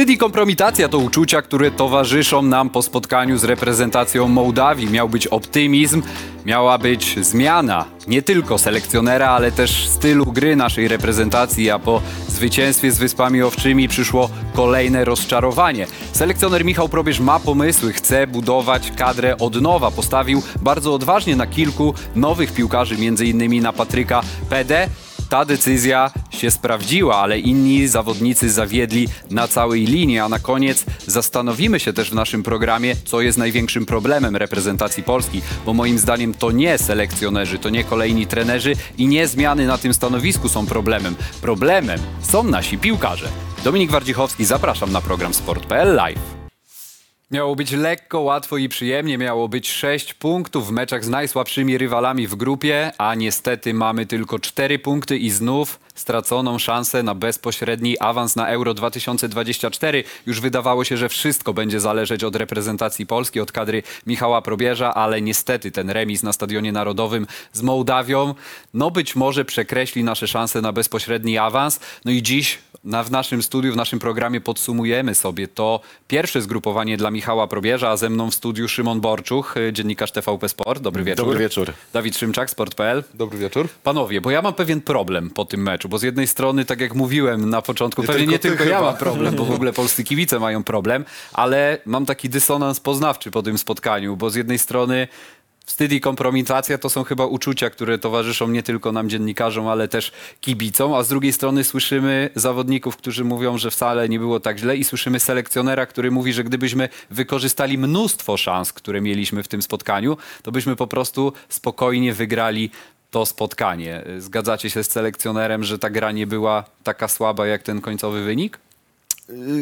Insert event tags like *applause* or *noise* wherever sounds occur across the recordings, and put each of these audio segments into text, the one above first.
Wstyd i kompromitacja to uczucia, które towarzyszą nam po spotkaniu z reprezentacją Mołdawii. Miał być optymizm, miała być zmiana nie tylko selekcjonera, ale też stylu gry naszej reprezentacji, a po zwycięstwie z Wyspami Owczymi przyszło kolejne rozczarowanie. Selekcjoner Michał Probierz ma pomysły, chce budować kadrę od nowa. Postawił bardzo odważnie na kilku nowych piłkarzy, innymi na Patryka Pede ta decyzja się sprawdziła, ale inni zawodnicy zawiedli na całej linii. A na koniec zastanowimy się też w naszym programie, co jest największym problemem reprezentacji Polski, bo moim zdaniem to nie selekcjonerzy, to nie kolejni trenerzy i nie zmiany na tym stanowisku są problemem. Problemem są nasi piłkarze. Dominik Wardzichowski, zapraszam na program Sport.pl Live. Miało być lekko, łatwo i przyjemnie. Miało być 6 punktów w meczach z najsłabszymi rywalami w grupie, a niestety mamy tylko 4 punkty i znów straconą szansę na bezpośredni awans na Euro 2024. Już wydawało się, że wszystko będzie zależeć od reprezentacji Polski, od kadry Michała Probierza, ale niestety ten remis na Stadionie Narodowym z Mołdawią, no być może przekreśli nasze szanse na bezpośredni awans. No i dziś na, w naszym studiu, w naszym programie podsumujemy sobie to pierwsze zgrupowanie dla Michała Probierza, a ze mną w studiu Szymon Borczuch, y, dziennikarz TVP Sport. Dobry wieczór. Dobry wieczór. Dawid Szymczak, Sport.pl. Dobry wieczór. Panowie, bo ja mam pewien problem po tym meczu, bo z jednej strony, tak jak mówiłem na początku, Nie pewnie tylko nie ty tylko ja chyba. mam problem, bo w ogóle polscy kibice mają problem, ale mam taki dysonans poznawczy po tym spotkaniu, bo z jednej strony wstyd i kompromitacja to są chyba uczucia, które towarzyszą nie tylko nam dziennikarzom, ale też kibicom, a z drugiej strony słyszymy zawodników, którzy mówią, że wcale nie było tak źle i słyszymy selekcjonera, który mówi, że gdybyśmy wykorzystali mnóstwo szans, które mieliśmy w tym spotkaniu, to byśmy po prostu spokojnie wygrali to spotkanie. Zgadzacie się z selekcjonerem, że ta gra nie była taka słaba jak ten końcowy wynik?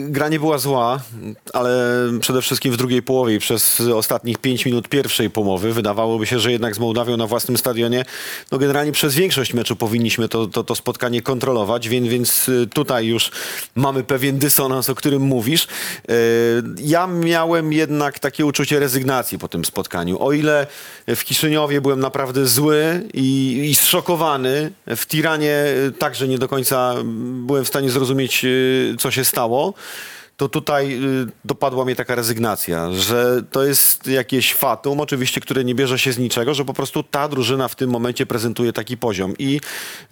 Gra nie była zła, ale przede wszystkim w drugiej połowie i przez ostatnich 5 minut pierwszej połowy wydawałoby się, że jednak z Mołdawią na własnym stadionie, no generalnie przez większość meczu powinniśmy to, to, to spotkanie kontrolować, więc, więc y, tutaj już mamy pewien dysonans, o którym mówisz. Y, Ja miałem jednak takie uczucie rezygnacji po tym spotkaniu. O ile w Kiszyniowie byłem naprawdę zły i, i zszokowany, w Tiranie y, także nie do końca byłem w stanie zrozumieć, y, co się stało, to tutaj y, dopadła mnie taka rezygnacja, że to jest jakieś fatum, oczywiście, które nie bierze się z niczego, że po prostu ta drużyna w tym momencie prezentuje taki poziom. I,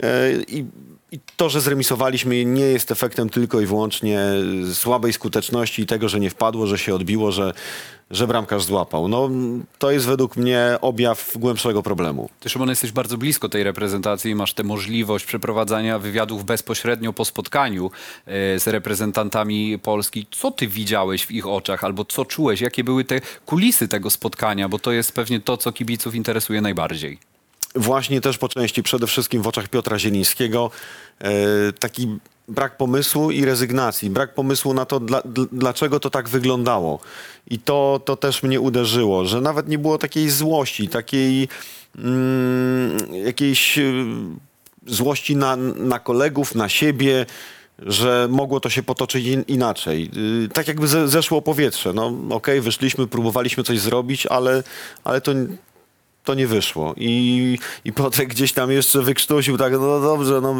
y, i, i to, że zremisowaliśmy, nie jest efektem tylko i wyłącznie słabej skuteczności i tego, że nie wpadło, że się odbiło, że, że bramkarz złapał. No, to jest według mnie objaw głębszego problemu. Ty, Szymon, jesteś bardzo blisko tej reprezentacji i masz tę możliwość przeprowadzania wywiadów bezpośrednio po spotkaniu e, z reprezentantami Polski. Co ty widziałeś w ich oczach albo co czułeś? Jakie były te kulisy tego spotkania? Bo to jest pewnie to, co kibiców interesuje najbardziej. Właśnie też po części przede wszystkim w oczach Piotra Zielińskiego e, taki brak pomysłu i rezygnacji, brak pomysłu na to, dla, dl- dlaczego to tak wyglądało. I to, to też mnie uderzyło, że nawet nie było takiej złości, takiej mm, jakiejś y, złości na, na kolegów, na siebie, że mogło to się potoczyć in, inaczej. Y, tak jakby ze, zeszło powietrze. No okej, wyszliśmy, próbowaliśmy coś zrobić, ale, ale to, to nie wyszło. I, I gdzieś tam jeszcze wykrztusił tak, no dobrze, no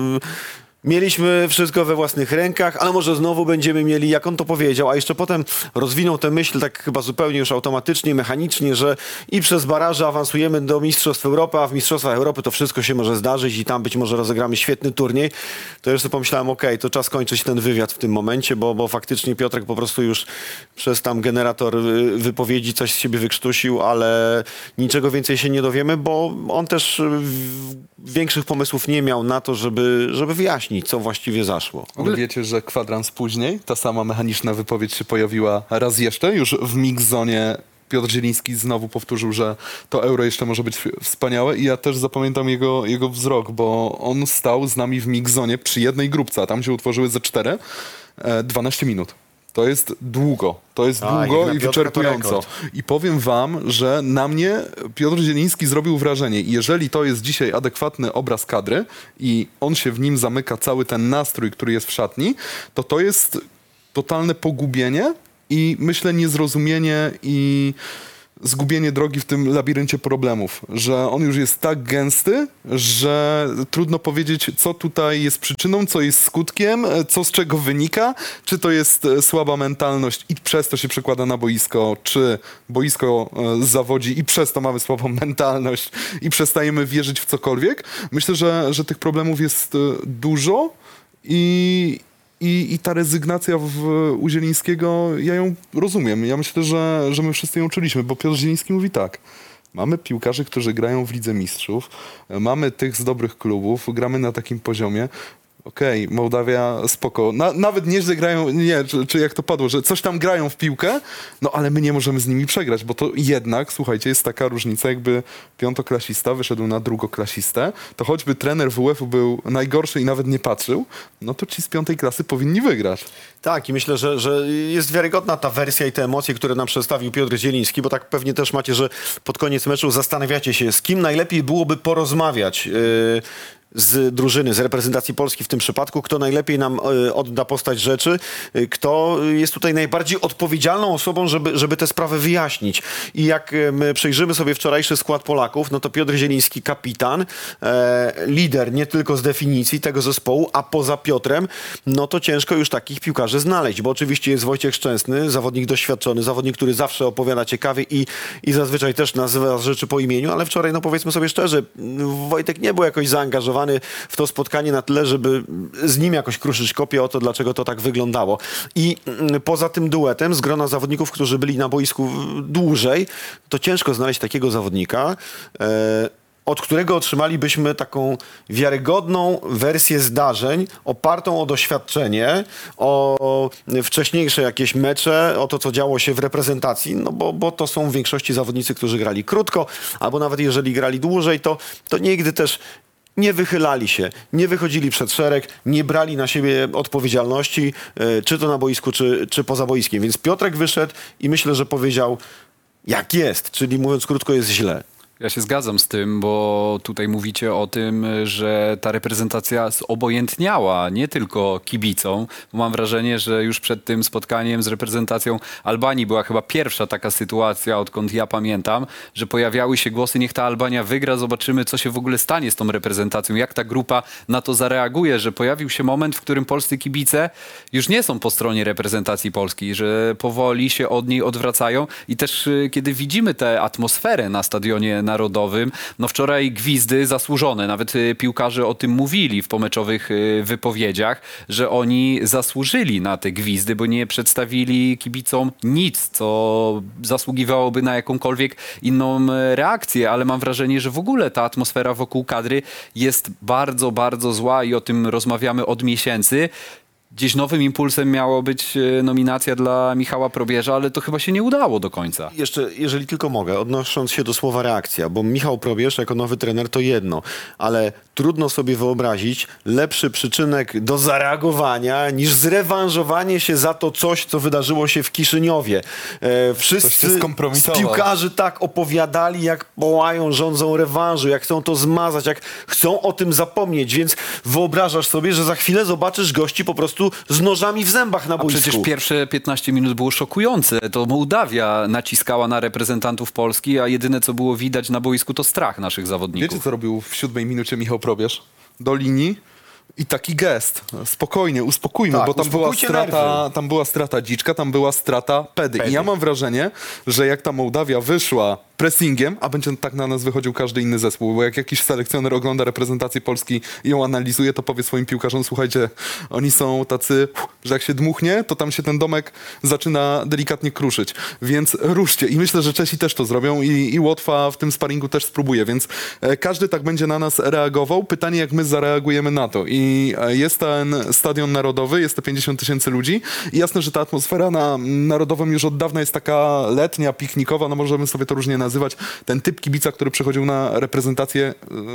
mieliśmy wszystko we własnych rękach, ale może znowu będziemy mieli, jak on to powiedział, a jeszcze potem rozwinął tę myśl tak chyba zupełnie już automatycznie, mechanicznie, że i przez baraże awansujemy do Mistrzostw Europy, a w Mistrzostwach Europy to wszystko się może zdarzyć i tam być może rozegramy świetny turniej. To już sobie pomyślałem, okej, to czas kończyć ten wywiad w tym momencie, bo, bo faktycznie Piotrek po prostu już przez tam generator y, wypowiedzi coś z siebie wykrztusił, ale niczego więcej się nie dowiemy, bo on też y, większych pomysłów nie miał na to, żeby, żeby wyjaśnić, co właściwie zaszło. Ale wiecie, że kwadrans później ta sama mechaniczna wypowiedź się pojawiła raz jeszcze, już w mix-zonie Piotr Zieliński znowu powtórzył, że to euro jeszcze może być wspaniałe i ja też zapamiętam jego, jego wzrok, bo on stał z nami w mix-zonie przy jednej grupce, a tam się utworzyły ze cztery, e, 12 minut. To jest długo, to jest jak długo i wyczerpująco. I powiem wam, że na mnie Piotr Zieliński zrobił wrażenie. Jeżeli to jest dzisiaj adekwatny obraz kadry i on się w nim zamyka cały ten nastrój, który jest w szatni, to to jest totalne pogubienie i myślę niezrozumienie i zgubienie drogi w tym labiryncie problemów, że on już jest tak gęsty, że trudno powiedzieć, co tutaj jest przyczyną, co jest skutkiem, co z czego wynika, czy to jest e, słaba mentalność i przez to się przekłada na boisko, czy boisko e, zawodzi i przez to mamy słabą *laughs* mentalność i przestajemy wierzyć w cokolwiek. Myślę, że, że tych problemów jest e, dużo i, i, I ta rezygnacja w, u Zielińskiego, ja ją rozumiem. Ja myślę, że, że my wszyscy ją czuliśmy, bo Piotr Zieliński mówi tak. Mamy piłkarzy, którzy grają w Lidze Mistrzów, e, mamy tych z dobrych klubów, gramy na takim poziomie. Okej, Mołdawia spoko. Na, nawet nieźle grają, nie, czy, czy jak to padło, że coś tam grają w piłkę, no ale my nie możemy z nimi przegrać, bo to jednak, słuchajcie, jest taka różnica, jakby piątoklasista wyszedł na drugoklasistę, to choćby trener WF-u był najgorszy i nawet nie patrzył, no to ci z piątej klasy powinni wygrać. Tak, i myślę, że, że jest wiarygodna ta wersja i te emocje, które nam przedstawił Piotr Zieliński, bo tak pewnie też macie, że pod koniec meczu zastanawiacie się, z kim najlepiej byłoby porozmawiać. Yy, z drużyny, z reprezentacji Polski w tym przypadku, kto najlepiej nam y, odda postać rzeczy, y, kto jest tutaj najbardziej odpowiedzialną osobą, żeby, żeby te sprawy wyjaśnić. I jak y, my przejrzymy sobie wczorajszy skład Polaków, no to Piotr Zieliński kapitan, e, lider nie tylko z definicji tego zespołu, a poza Piotrem, no to ciężko już takich piłkarzy znaleźć, bo oczywiście jest Wojciech Szczęsny, zawodnik doświadczony, zawodnik, który zawsze opowiada ciekawie i, i zazwyczaj też nazywa rzeczy po imieniu, ale wczoraj, no powiedzmy sobie szczerze, Wojtek nie był jakoś zaangażowany w to spotkanie na tyle, żeby z nim jakoś kruszyć kopię o to, dlaczego to tak wyglądało. I mm, poza tym duetem z grona zawodników, którzy byli na boisku dłużej, to ciężko znaleźć takiego zawodnika. E, od którego otrzymalibyśmy taką wiarygodną wersję zdarzeń, opartą o doświadczenie, o wcześniejsze jakieś mecze, o to, co działo się w reprezentacji, no bo, bo to są w większości zawodnicy, którzy grali krótko, albo nawet jeżeli grali dłużej, to, to nigdy też nie wychylali się, nie wychodzili przed szereg, nie brali na siebie odpowiedzialności, e, czy to na boisku, czy, czy poza boiskiem. Więc Piotrek wyszedł i myślę, że powiedział, jak jest, czyli mówiąc krótko, jest źle. Ja się zgadzam z tym, bo tutaj mówicie o tym, że ta reprezentacja zobojętniała nie tylko kibicom. Mam wrażenie, że już przed tym spotkaniem z reprezentacją Albanii była chyba pierwsza taka sytuacja, odkąd ja pamiętam, że pojawiały się głosy, niech ta Albania wygra, zobaczymy, co się w ogóle stanie z tą reprezentacją, jak ta grupa na to zareaguje, że pojawił się moment, w którym polscy kibice już nie są po stronie reprezentacji polskiej, że powoli się od niej odwracają i też y, kiedy widzimy tę atmosferę na stadionie narodowym. No wczoraj gwizdy zasłużone, nawet y, piłkarze o tym mówili w pomeczowych y, wypowiedziach, że oni zasłużyli na te gwizdy, bo nie przedstawili kibicom nic, co zasługiwałoby na jakąkolwiek inną e, reakcję, ale mam wrażenie, że w ogóle ta atmosfera wokół kadry jest bardzo, bardzo zła i o tym rozmawiamy od miesięcy. Gdzieś nowym impulsem miało być e, nominacja dla Michała Probierza, ale to chyba się nie udało do końca. Jeszcze, jeżeli tylko mogę, odnosząc się do słowa reakcja, bo Michał Probierz jako nowy trener to jedno, ale trudno sobie wyobrazić lepszy przyczynek do zareagowania niż zrewanżowanie się za to coś, co wydarzyło się w Kiszyniowie. E, wszyscy z piłkarzy tak opowiadali, jak połają, rządzą rewanżu, jak chcą to zmazać, jak chcą o tym zapomnieć, więc wyobrażasz sobie, że za chwilę zobaczysz gości po prostu z nożami w zębach na A boisku. przecież pierwsze 15 minut było szokujące. To Mołdawia naciskała na reprezentantów Polski, a jedyne co było widać na boisku to strach naszych zawodników. Wiecie, co robił w siódmej minucie Michał Probierz? Do linii i taki gest. Spokojnie, uspokójmy, Tak, bo tam była, strata, nerwy. tam była strata Dziczka, tam była strata Pedy. Pedy. I ja mam wrażenie, że jak ta Mołdawia wyszła pressingiem, a będzie tak na nas wychodził każdy inny zespół, bo jak jakiś selekcjoner ogląda reprezentację Polski i ją analizuje, to powie swoim piłkarzom, słuchajcie, oni są tacy, że jak się dmuchnie, to tam się ten domek zaczyna delikatnie kruszyć. Więc ruszcie. I myślę, że Czesi też to zrobią i, i Łotwa w tym sparingu też spróbuje, więc e, każdy tak będzie na nas reagował. Pytanie, jak my zareagujemy na to. I e, jest ten stadion narodowy, jest te 50 tysięcy ludzi i jasne, że ta atmosfera na narodowym już od dawna jest taka letnia, piknikowa, no możemy sobie to różnie nazywać. Ten typ kibica, który przychodził na reprezentację,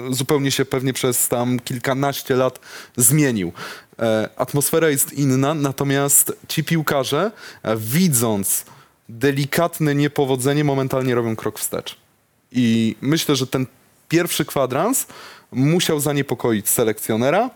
e, zupełnie się pewnie przez tam kilkanaście lat zmienił. E, Atmosfera jest inna, natomiast ci piłkarze, e, widząc delikatne niepowodzenie, momentalnie robią krok wstecz. I myślę, że ten pierwszy kwadrans musiał zaniepokoić selekcjonera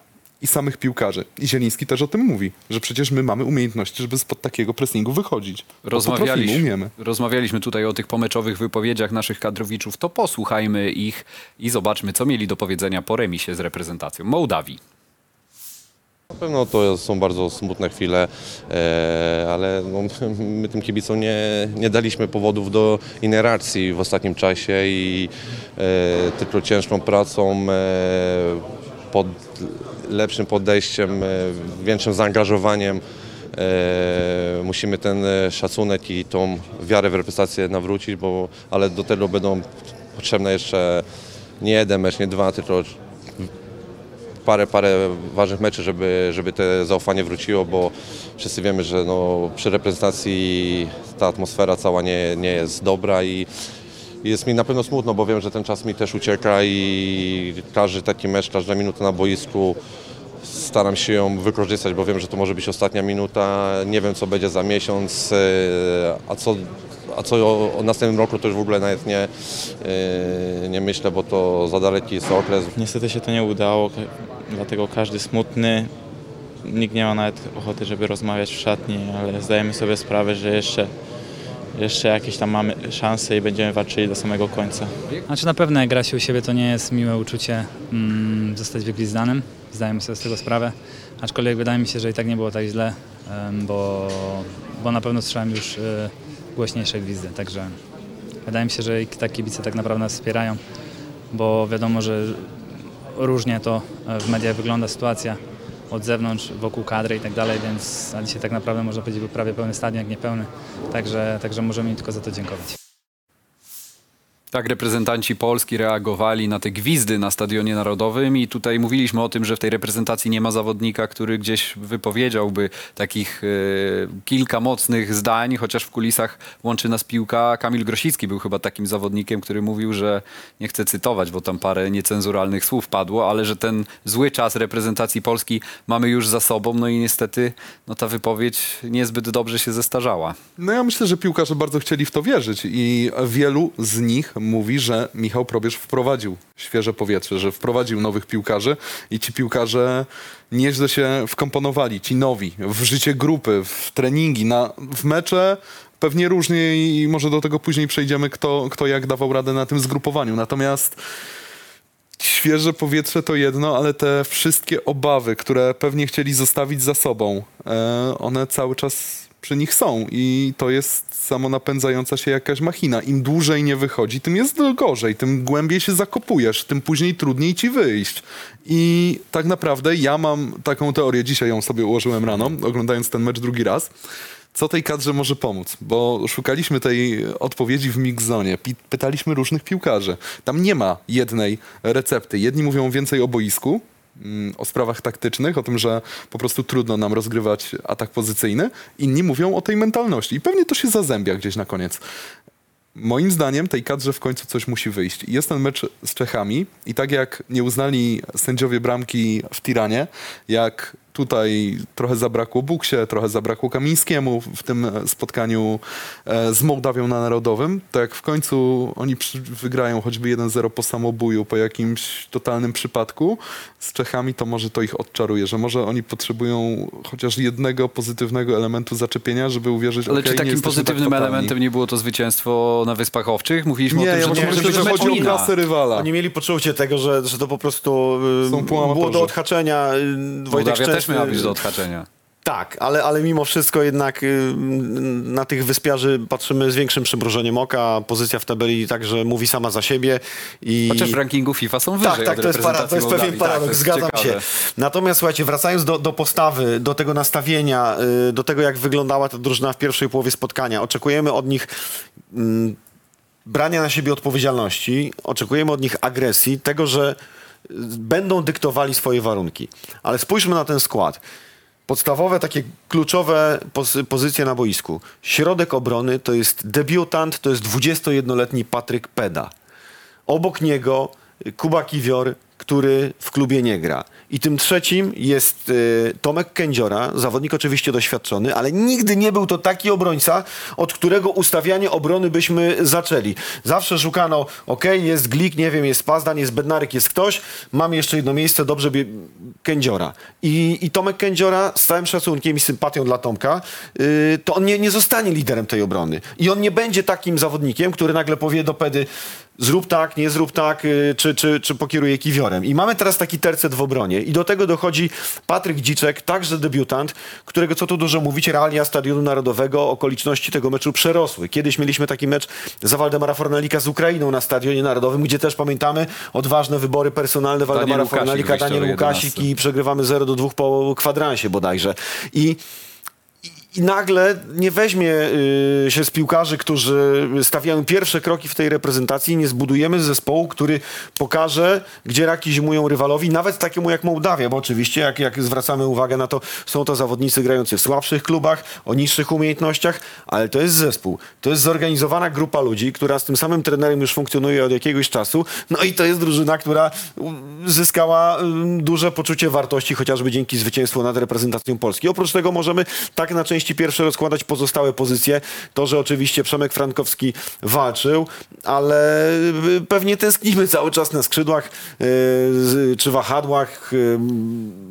i samych piłkarzy. I Zieliński też o tym mówi, że przecież my mamy umiejętności, żeby spod takiego pressingu wychodzić. Rozmawialiśmy, umiemy. rozmawialiśmy tutaj o tych pomeczowych wypowiedziach naszych kadrowiczów, to posłuchajmy ich i zobaczmy, co mieli do powiedzenia po remisie z reprezentacją Mołdawii. Na pewno to są bardzo smutne chwile, e, ale no, *laughs* my tym kibicom nie, nie daliśmy powodów do innej reakcji w ostatnim czasie i e, tylko ciężką pracą, e, pod lepszym podejściem, e, większym zaangażowaniem. E, musimy ten e, szacunek i tą wiarę w reprezentację nawrócić, bo, ale do tego będą potrzebne jeszcze nie jeden mecz, nie dwa, tylko parę, parę ważnych meczy, żeby, żeby te zaufanie wróciło, bo wszyscy wiemy, że no, przy reprezentacji ta atmosfera cała nie, nie jest dobra i i jest mi na pewno smutno, bo wiem, że ten czas mi też ucieka i każdy taki mecz, każda minuta na boisku staram się ją wykorzystać, bo wiem, że to może być ostatnia minuta, nie wiem co będzie za miesiąc, e, a co, a co o, o następnym roku to już w ogóle nawet nie, e, nie myślę, bo to za daleki jest okres. Niestety się to nie udało, dlatego każdy smutny. Nikt nie ma nawet ochoty, żeby rozmawiać w szatni, ale zdajemy sobie sprawę, że jeszcze, jeszcze jakieś tam mamy szanse i będziemy walczyli do samego końca. Znaczy na pewno jak gra się u siebie to nie jest miłe uczucie mm, zostać wyglizdanym, zdajemy sobie z tego sprawę, aczkolwiek wydaje mi się, że i tak nie było tak źle, em, bo, bo na pewno słyszałem już y, głośniejsze gwizdy, także wydaje mi się, że i tak kibice tak naprawdę nas wspierają, bo wiadomo, że różnie to e, w mediach wygląda sytuacja od zewnątrz, wokół kadry i tak dalej, więc a dzisiaj tak naprawdę można powiedzieć był prawie pełny stadion, jak niepełny, także, także możemy im tylko za to dziękować. Tak reprezentanci Polski reagowali na te gwizdy na Stadionie Narodowym i tutaj mówiliśmy o tym, że w tej reprezentacji nie ma zawodnika, który gdzieś wypowiedziałby takich e, kilka mocnych zdań, chociaż w kulisach łączy nas piłka. Kamil Grosicki był chyba takim zawodnikiem, który mówił, że nie chcę cytować, bo tam parę niecenzuralnych słów padło, ale że ten zły czas reprezentacji Polski mamy już za sobą, no i niestety no, ta wypowiedź niezbyt dobrze się zestarzała. No ja myślę, że piłkarze bardzo chcieli w to wierzyć i wielu z nich mówi, że Michał Probierz wprowadził świeże powietrze, że wprowadził nowych piłkarzy i ci piłkarze nieźle się wkomponowali, ci nowi, w życie grupy, w treningi, na, w mecze pewnie różnie i może do tego później przejdziemy, kto, kto jak dawał radę na tym zgrupowaniu. Natomiast Świeże powietrze to jedno, ale te wszystkie obawy, które pewnie chcieli zostawić za sobą, e, one cały czas przy nich są i to jest samonapędzająca się jakaś machina. Im dłużej nie wychodzi, tym jest gorzej, tym głębiej się zakopujesz, tym później trudniej ci wyjść. I tak naprawdę ja mam taką teorię, dzisiaj ją sobie ułożyłem rano, oglądając ten mecz drugi raz, co tej kadrze może pomóc? Bo szukaliśmy tej odpowiedzi w mixzonie, pytaliśmy różnych piłkarzy. Tam nie ma jednej recepty. Jedni mówią więcej o boisku, o sprawach taktycznych, o tym, że po prostu trudno nam rozgrywać atak pozycyjny. Inni mówią o tej mentalności. I pewnie to się zazębia gdzieś na koniec. Moim zdaniem tej kadrze w końcu coś musi wyjść. Jest ten mecz z Czechami i tak jak nie uznali sędziowie bramki w Tiranie, jak tutaj trochę zabrakło Buksie, trochę zabrakło Kamińskiemu w tym e, spotkaniu e, z Mołdawią na Narodowym, to jak w końcu oni wygrają choćby 1-0 po samobuju, po jakimś totalnym przypadku z Czechami, to może to ich odczaruje, że może oni potrzebują chociaż jednego pozytywnego elementu zaczepienia, żeby uwierzyć, Ale okej, czy takim tak pozytywnym totalni. elementem nie było to zwycięstwo na Wyspach Owczych? Mówiliśmy Nie, o tym, ja że to myślę, może że być chodzi o klasę rywala. Oni mieli poczucie tego, że, że to po prostu y, było do odhaczenia. y, Wojtek Mołdawia też miała być do odhaczenia. Tak, ale, ale mimo wszystko jednak y, na tych wyspiarzy patrzymy z większym przymrużeniem oka. Pozycja w tabeli także mówi sama za siebie. I... Chociaż w rankingu FIFA są wyżej Tak, tak, to jest, para, to jest pewien paradoks, Tak, zgadzam ciekawe. się. Natomiast słuchajcie, wracając do, do postawy, do tego nastawienia, y, do tego jak wyglądała ta drużyna w pierwszej połowie spotkania, oczekujemy od nich mm, brania na siebie odpowiedzialności, oczekujemy od nich agresji, tego, że y, będą dyktowali swoje warunki. Ale spójrzmy na ten skład. Podstawowe, takie kluczowe pozy- pozycje na boisku. Środek obrony to jest debiutant, to jest 21-letni Patryk Peda. Obok niego Kuba Kiwior, który w klubie nie gra. I tym trzecim jest y, Tomek Kędziora, zawodnik oczywiście doświadczony, ale nigdy nie był to taki obrońca, od którego ustawianie obrony byśmy zaczęli. Zawsze szukano, ok, jest Glik, nie wiem, jest Pazdan, jest Bednarek, jest ktoś, mamy jeszcze jedno miejsce, dobrze, bie- Kędziora. I, I Tomek Kędziora, z całym szacunkiem i sympatią dla Tomka, y, to on nie, nie zostanie liderem tej obrony. I on nie będzie takim zawodnikiem, który nagle powie do Pedy, zrób tak, nie zrób tak, y, czy, czy, czy pokieruje kiwiorem. I mamy teraz taki tercet w obronie. I do tego dochodzi Patryk Dziczek, także debiutant, którego, co tu dużo mówić, realia Stadionu Narodowego, okoliczności tego meczu przerosły. Kiedyś mieliśmy taki mecz za Waldemara Fornalika z Ukrainą na Stadionie Narodowym, gdzie też pamiętamy odważne wybory personalne Waldemara Łukasik, Fornalika, Daniel 11. Łukasik i przegrywamy 0 do 2 po kwadransie bodajże. I i nagle nie weźmie y, się z piłkarzy, którzy stawiają pierwsze kroki w tej reprezentacji nie zbudujemy zespołu, który pokaże, gdzie raki zimują rywalowi, nawet takiemu jak Mołdawia, bo oczywiście jak, jak zwracamy uwagę na to, są to zawodnicy grający w słabszych klubach, o niższych umiejętnościach, ale to jest zespół. To jest zorganizowana grupa ludzi, która z tym samym trenerem już funkcjonuje od jakiegoś czasu, no i to jest drużyna, która zyskała y, duże poczucie wartości, chociażby dzięki zwycięstwu nad reprezentacją Polski. Oprócz tego możemy tak na części pierwsze rozkładać pozostałe pozycje. To, że oczywiście Przemek Frankowski walczył, ale y, pewnie tęsknimy cały czas na skrzydłach y, czy wahadłach, y,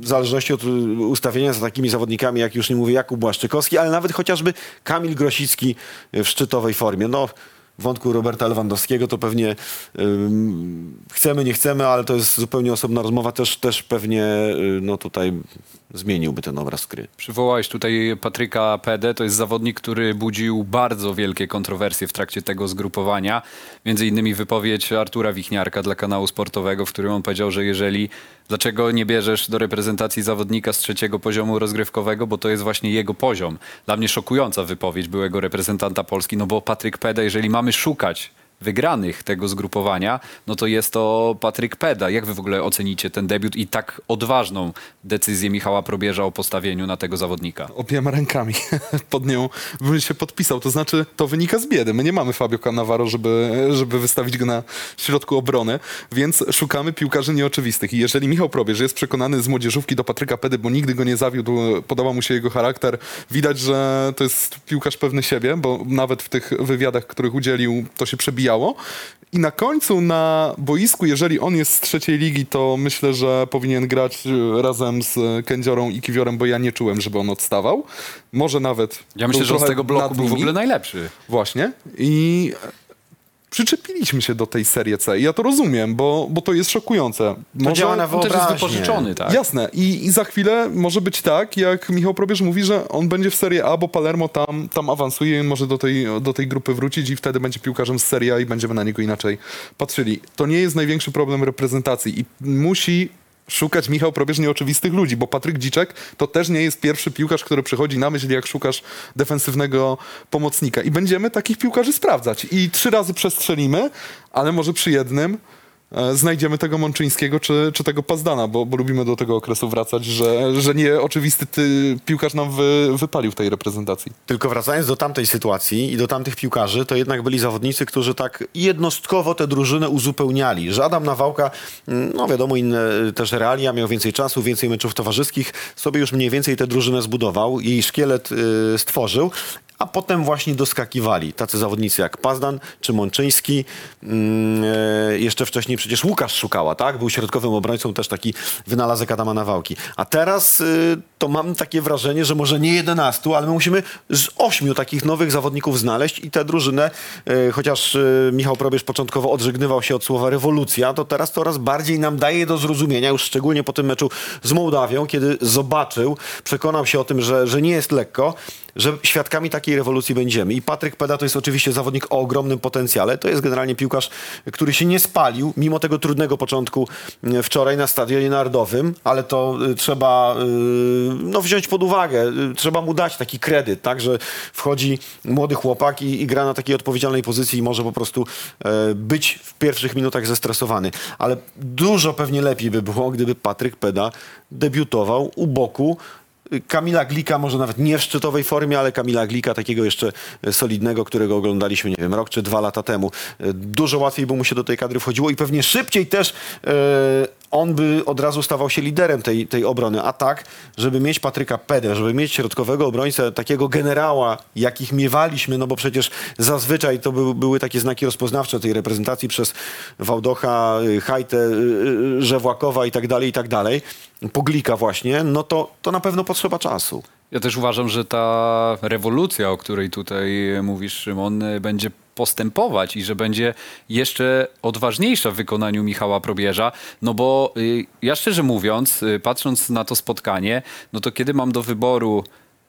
w zależności od ustawienia za takimi zawodnikami, jak już nie mówię, Jakub Błaszczykowski, ale nawet chociażby Kamil Grosicki w szczytowej formie. No, wątku Roberta Lewandowskiego to pewnie chcemy, nie chcemy, ale to jest zupełnie osobna rozmowa. Też, też pewnie y, no, tutaj zmieniłby ten obraz gry. Przywołałeś tutaj Patryka Pede, to jest zawodnik, który budził bardzo wielkie kontrowersje w trakcie tego zgrupowania. Między innymi wypowiedź Artura Wichniarka dla kanału sportowego, w którym on powiedział, że jeżeli dlaczego nie bierzesz do reprezentacji zawodnika z trzeciego poziomu rozgrywkowego, bo to jest właśnie jego poziom. Dla mnie szokująca wypowiedź byłego reprezentanta Polski, no bo Patryk Pede, jeżeli mamy szukać wygranych tego zgrupowania, no to jest to Patryk Peda. Jak wy w ogóle ocenicie ten debiut i tak odważną decyzję Michała Probierza o postawieniu na tego zawodnika? Obiema rękami *laughs* pod nią bym się podpisał. To znaczy, to wynika z biedy. My nie mamy Fabio Cannavaro, żeby, żeby wystawić go na środku obrony, więc szukamy piłkarzy nieoczywistych. I jeżeli Michał Probierz jest przekonany z młodzieżówki do Patryka Pedy, bo nigdy go nie zawiódł, podoba mu się jego charakter, widać, że to jest piłkarz pewny siebie, bo nawet w tych wywiadach, których udzielił, to się przebijało. I na końcu na boisku, jeżeli on jest z trzeciej ligi, to myślę, że powinien grać e, razem z Kędziorą i Kiwiorem, bo ja nie czułem, żeby on odstawał. Może nawet. Ja myślę, że z tego bloku był w ogóle najlepszy. Właśnie. I przyczepiliśmy się do tej serii C. I ja to rozumiem, bo, bo to jest szokujące. To działa na On też jest wyobraźnię. wypożyczony, tak? Jasne. I, I za chwilę może być tak, jak Michał Probierz mówi, że on będzie w Serie A, bo Palermo tam, tam awansuje i może do tej, do tej grupy wrócić i wtedy będzie piłkarzem z Serie A i będziemy na niego inaczej patrzyli. To nie jest największy problem reprezentacji i musi szukać Michał Probierz nieoczywistych ludzi, bo Patryk Dziczek to też nie jest pierwszy piłkarz, który przychodzi na myśl, jak szukasz defensywnego pomocnika. I będziemy takich piłkarzy sprawdzać. I trzy razy przestrzelimy, ale może przy jednym znajdziemy tego Mączyńskiego czy, czy tego Pazdana, bo, bo lubimy do tego okresu wracać, że, że nie oczywisty ty, piłkarz nam wy, wypalił w tej reprezentacji. Tylko wracając do tamtej sytuacji i do tamtych piłkarzy, to jednak byli zawodnicy, którzy tak jednostkowo tę drużynę uzupełniali. Że Adam Nawałka, mm, no wiadomo, inne y, też realia, miał więcej czasu, więcej meczów towarzyskich, sobie już mniej więcej tę drużynę zbudował, jej szkielet y, stworzył. A potem właśnie doskakiwali tacy zawodnicy jak Pazdan czy Mączyński. Mm, e, jeszcze wcześniej przecież Łukasz Szukała, tak? Był środkowym obrońcą, też taki wynalazek Adama Nawałki. A teraz y, to mam takie wrażenie, że może nie 11, ale my musimy z ośmiu takich nowych zawodników znaleźć i tę drużynę, y, chociaż y, Michał Probierz początkowo odżegnywał się od słowa rewolucja, to teraz coraz bardziej nam daje do zrozumienia, już szczególnie po tym meczu z Mołdawią, kiedy zobaczył, przekonał się o tym, że, że nie jest lekko, że świadkami takiej rewolucji będziemy. I Patryk Peda to jest oczywiście zawodnik o ogromnym potencjale. To jest generalnie piłkarz, który się nie spalił, mimo tego trudnego początku e, wczoraj na Stadionie Narodowym, ale to y, trzeba y, no, wziąć pod uwagę. Y, Trzeba mu dać taki kredyt, tak, że wchodzi młody chłopak i, i gra na takiej odpowiedzialnej pozycji i może po prostu e, być w pierwszych minutach zestresowany. Ale dużo pewnie lepiej by było, gdyby Patryk Peda debiutował u boku Kamila Glika, może nawet nie w szczytowej formie, ale Kamila Glika, takiego jeszcze e, solidnego, którego oglądaliśmy, nie wiem, rok czy dwa lata temu. E, Dużo łatwiej by mu się do tej kadry wchodziło i pewnie szybciej też e, on by od razu stawał się liderem tej, tej obrony. A tak, żeby mieć Patryka Pedę, żeby mieć środkowego obrońcę, takiego generała, jakich miewaliśmy, no bo przecież zazwyczaj to były, były takie znaki rozpoznawcze tej reprezentacji przez Wałdocha, y, Hajtę, y, y, Żewłakowa i tak dalej, i tak dalej, Poglika właśnie, no to, to na pewno potrzeba czasu. Ja też uważam, że ta rewolucja, o której tutaj mówisz, Szymon, będzie postępować i że będzie jeszcze odważniejsza w wykonaniu Michała Probierza, no bo y, ja szczerze mówiąc, y, patrząc na to spotkanie, no to kiedy mam do wyboru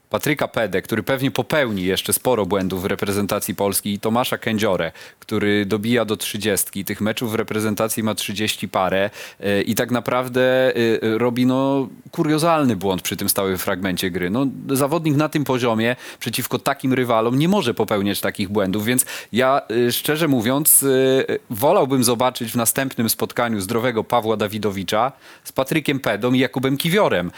Patryka Pedę, który pewnie popełni jeszcze sporo błędów w reprezentacji Polski i Tomasza Kędziorę, który dobija do trzydziestki. Tych meczów w reprezentacji ma 30 parę y, i tak naprawdę y, y, robi no, kuriozalny błąd przy tym stałym fragmencie gry. No, zawodnik na tym poziomie przeciwko takim rywalom nie może popełniać takich błędów, więc ja szczerze mówiąc wolałbym zobaczyć w następnym spotkaniu zdrowego Pawła Dawidowicza z Patrykiem Pedą i Jakubem Kiwiorem.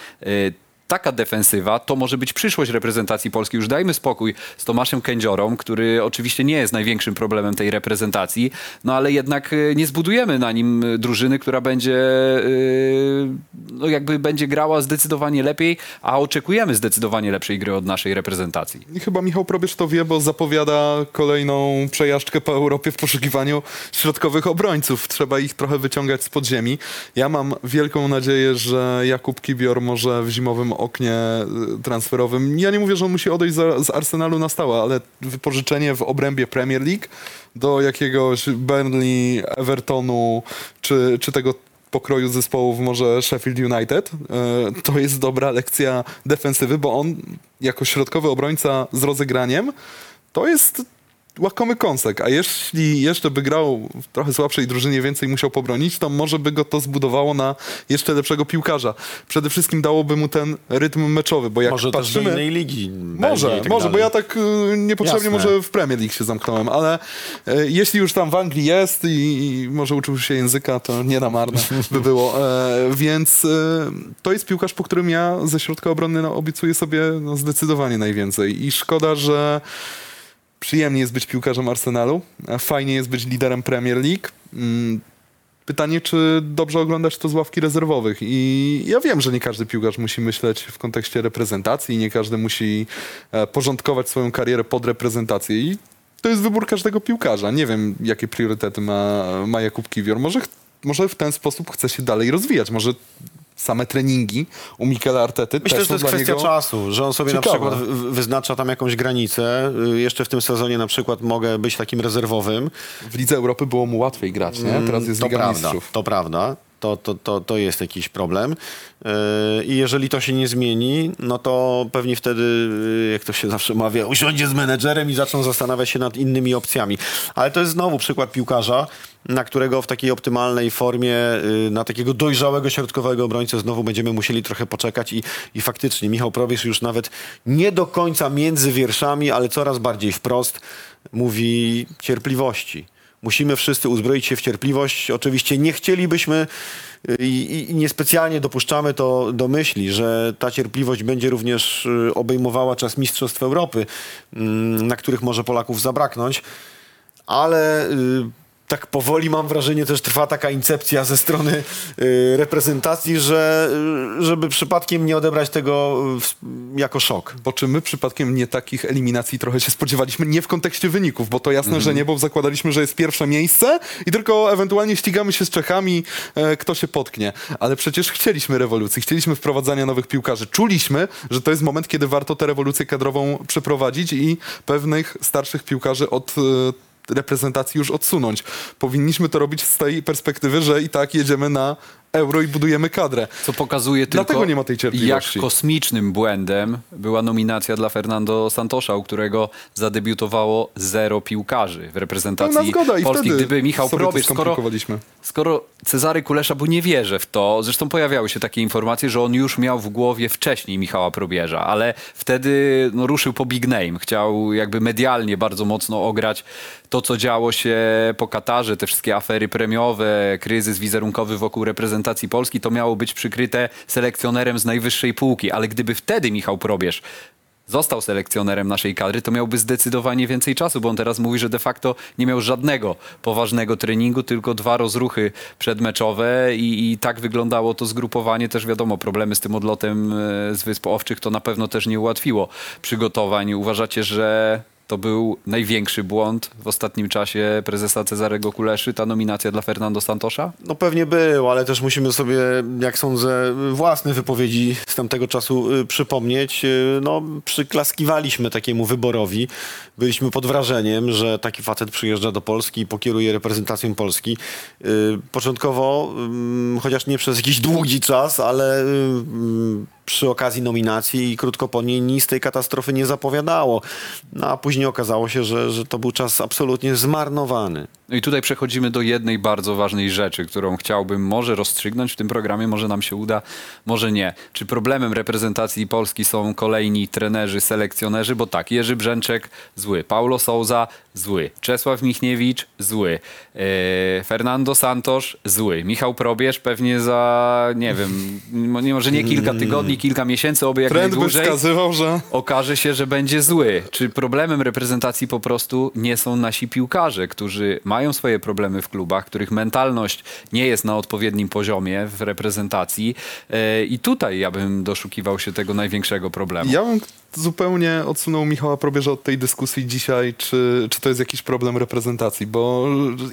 Taka defensywa to może być przyszłość reprezentacji Polski. Już dajmy spokój z Tomaszem Kędziorą, który oczywiście nie jest największym problemem tej reprezentacji, no ale jednak y, nie zbudujemy na nim y, drużyny, która będzie y, no jakby będzie grała zdecydowanie lepiej, a oczekujemy zdecydowanie lepszej gry od naszej reprezentacji. I chyba Michał Probierz to wie, bo zapowiada kolejną przejażdżkę po Europie w poszukiwaniu środkowych obrońców. Trzeba ich trochę wyciągać z podziemi. Ja mam wielką nadzieję, że Jakub Kibior może w zimowym oknie y, transferowym, ja nie mówię, że on musi odejść za, z Arsenalu na stałe, ale wypożyczenie w obrębie Premier League do jakiegoś Burnley, Evertonu czy, czy tego pokroju zespołów może Sheffield United. E, To jest dobra lekcja defensywy, bo on jako środkowy obrońca z rozegraniem to jest łakomy kąsek, a jeśli jeszcze by grał w trochę słabszej drużynie, więcej musiał pobronić, to może by go to zbudowało na jeszcze lepszego piłkarza. Przede wszystkim dałoby mu ten rytm meczowy, bo jak Może patrzymy... innej ligi. Może, tak może, bo dalej. ja tak y, niepotrzebnie Jasne. może w Premier League się zamknąłem, ale y, jeśli już tam w Anglii jest i, i może uczył się języka, to nie na marne by było. E, więc y, to jest piłkarz, po którym ja ze środka obrony no, obiecuję sobie no, zdecydowanie najwięcej. I szkoda, że przyjemnie jest być piłkarzem Arsenalu, fajnie jest być liderem Premier League. Mm, Pytanie, czy dobrze oglądać to z ławki rezerwowych. I ja wiem, że nie każdy piłkarz musi myśleć w kontekście reprezentacji, nie każdy musi e, porządkować swoją karierę pod reprezentację. I to jest wybór każdego piłkarza. Nie wiem, jakie priorytety ma, ma Jakub Kiwior. Może, może w ten sposób chce się dalej rozwijać. Może same treningi u Mikela Artety Myślę, że to jest kwestia czasu, że on sobie na ciekawe. przykład wy- wyznacza tam jakąś granicę. Y, Jeszcze w tym sezonie na przykład mogę być takim rezerwowym. W Lidze Europy było mu łatwiej grać, nie? Teraz jest to Liga prawda, Mistrzów. to prawda. To, to, to, to jest jakiś problem. Yy, I jeżeli to się nie zmieni, no to pewnie wtedy, yy, jak to się zawsze mawia, usiądzie z menedżerem i zaczną zastanawiać się nad innymi opcjami. Ale to jest znowu przykład piłkarza, na którego w takiej optymalnej formie, yy, na takiego dojrzałego środkowego obrońcę znowu będziemy musieli trochę poczekać i, i faktycznie Michał Probierz już nawet nie do końca między wierszami, ale coraz bardziej wprost mówi cierpliwości. Musimy wszyscy uzbroić się w cierpliwość. Oczywiście nie chcielibyśmy y, i, i niespecjalnie dopuszczamy to do myśli, że ta cierpliwość będzie również y, obejmowała czas Mistrzostw Europy, mm, na których może Polaków zabraknąć, ale y, tak powoli mam wrażenie też trwa taka incepcja ze strony y, reprezentacji, że y, żeby przypadkiem nie odebrać tego y, w- jako szok. Po czym my przypadkiem nie takich eliminacji trochę się spodziewaliśmy, nie w kontekście wyników, bo to jasne, że nie, bo zakładaliśmy, że jest pierwsze miejsce i tylko ewentualnie ścigamy się z Czechami, e, kto się potknie. Ale przecież chcieliśmy rewolucji, chcieliśmy wprowadzania nowych piłkarzy. Czuliśmy, że to jest moment, kiedy warto tę rewolucję kadrową przeprowadzić i pewnych starszych piłkarzy od e, reprezentacji już odsunąć. Powinniśmy to robić z tej perspektywy, że i tak jedziemy na euro i budujemy kadrę. Co pokazuje tylko, Dlatego nie ma tej cierpliwości. jak kosmicznym błędem była nominacja dla Fernando Santosza, u którego zadebiutowało zero piłkarzy w reprezentacji Pełna zgoda i Polski. wtedy Gdyby Michał sobie to Probierz, skoro, skomplikowaliśmy. skoro Cezary Kulesza, bo nie wierzę w to, zresztą pojawiały się takie informacje, że on już miał w głowie wcześniej Michała Probierza, ale wtedy no, ruszył po big name. Chciał jakby medialnie bardzo mocno ograć to, co działo się po Katarze, te wszystkie afery premiowe, kryzys wizerunkowy wokół reprezentacji Polski, to miało być przykryte selekcjonerem z najwyższej półki, ale gdyby wtedy Michał Probierz został selekcjonerem naszej kadry, to miałby zdecydowanie więcej czasu, bo on teraz mówi, że de facto nie miał żadnego poważnego treningu, tylko dwa rozruchy przedmeczowe i, i tak wyglądało to zgrupowanie. Też wiadomo, problemy z tym odlotem e, z Wysp Owczych to na pewno też nie ułatwiło przygotowań. Uważacie, że to był największy błąd w ostatnim czasie prezesa Cezarego Kuleszy, ta nominacja dla Fernando Santosza? No pewnie był, ale też musimy sobie, jak sądzę, własne wypowiedzi z tamtego czasu y, przypomnieć. Y, No, przyklaskiwaliśmy takiemu wyborowi. Byliśmy pod wrażeniem, że taki facet przyjeżdża do Polski i pokieruje reprezentacją Polski. Y, Początkowo, chociaż nie przez jakiś długi czas, ale przy okazji nominacji i krótko po niej nic tej katastrofy nie zapowiadało. No, a później okazało się, że, że to był czas absolutnie zmarnowany. No i tutaj przechodzimy do jednej bardzo ważnej rzeczy, którą chciałbym może rozstrzygnąć w tym programie, może nam się uda, może nie. Czy problemem reprezentacji Polski są kolejni trenerzy, selekcjonerzy? Bo tak, Jerzy Brzęczek zły, Paulo Souza zły, Czesław Michniewicz zły, e, Fernando Santos zły, Michał Probierz pewnie za, nie wiem, nie, może nie kilka tygodni, kilka miesięcy, oby jak Trend by najdłużej wskazywał, że okaże się, że będzie zły. Czy problemem reprezentacji po prostu nie są nasi piłkarze, którzy mają swoje problemy w klubach, których mentalność nie jest na odpowiednim poziomie w reprezentacji E, i tutaj ja bym doszukiwał się tego największego problemu. Ja bym zupełnie odsunął Michała Probierza od tej dyskusji dzisiaj, czy, czy to jest jakiś problem reprezentacji, bo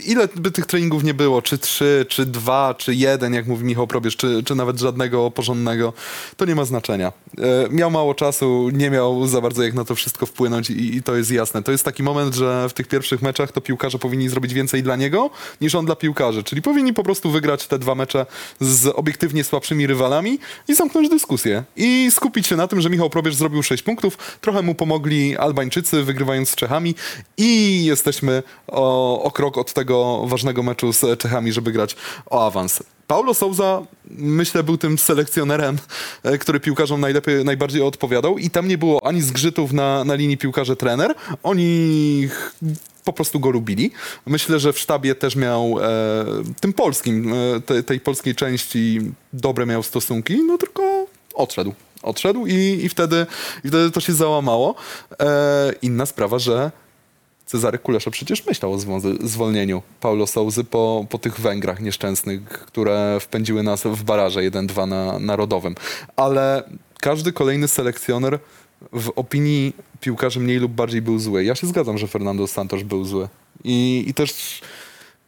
ile by tych treningów nie było, czy trzy, czy dwa, czy jeden, jak mówi Michał Probierz, czy, czy nawet żadnego porządnego, to nie ma znaczenia. E, miał mało czasu, nie miał za bardzo jak na to wszystko wpłynąć i, i to jest jasne. To jest taki moment, że w tych pierwszych meczach to piłkarze powinni zrobić więcej dla niego, niż on dla piłkarzy, czyli powinni po prostu wygrać te dwa mecze z obiektywnie słabszymi rywalami i zamknąć dyskusję. I skupić się na tym, że Michał Probierz zrobił 6 punktów, trochę mu pomogli Albańczycy, wygrywając z Czechami i jesteśmy o, o krok od tego ważnego meczu z Czechami, żeby grać o awans. Paulo Souza, myślę, był tym selekcjonerem, e, który piłkarzom najlepiej, najbardziej odpowiadał i tam nie było ani zgrzytów na, na linii piłkarze-trener. Oni po prostu go lubili. Myślę, że w sztabie też miał e, tym polskim, e, te, tej polskiej części dobre miał stosunki, no tylko odszedł. Odszedł i, i, wtedy, i wtedy to się załamało. E, inna sprawa, że Cezary Kulesza przecież myślał o zwo- zwolnieniu Paulo Souzy po, po tych Węgrach nieszczęsnych, które wpędziły nas w baraże 1-2 na Narodowym. Ale każdy kolejny selekcjoner w opinii piłkarzy mniej lub bardziej był zły. Ja się zgadzam, że Fernando Santos był zły. I, i też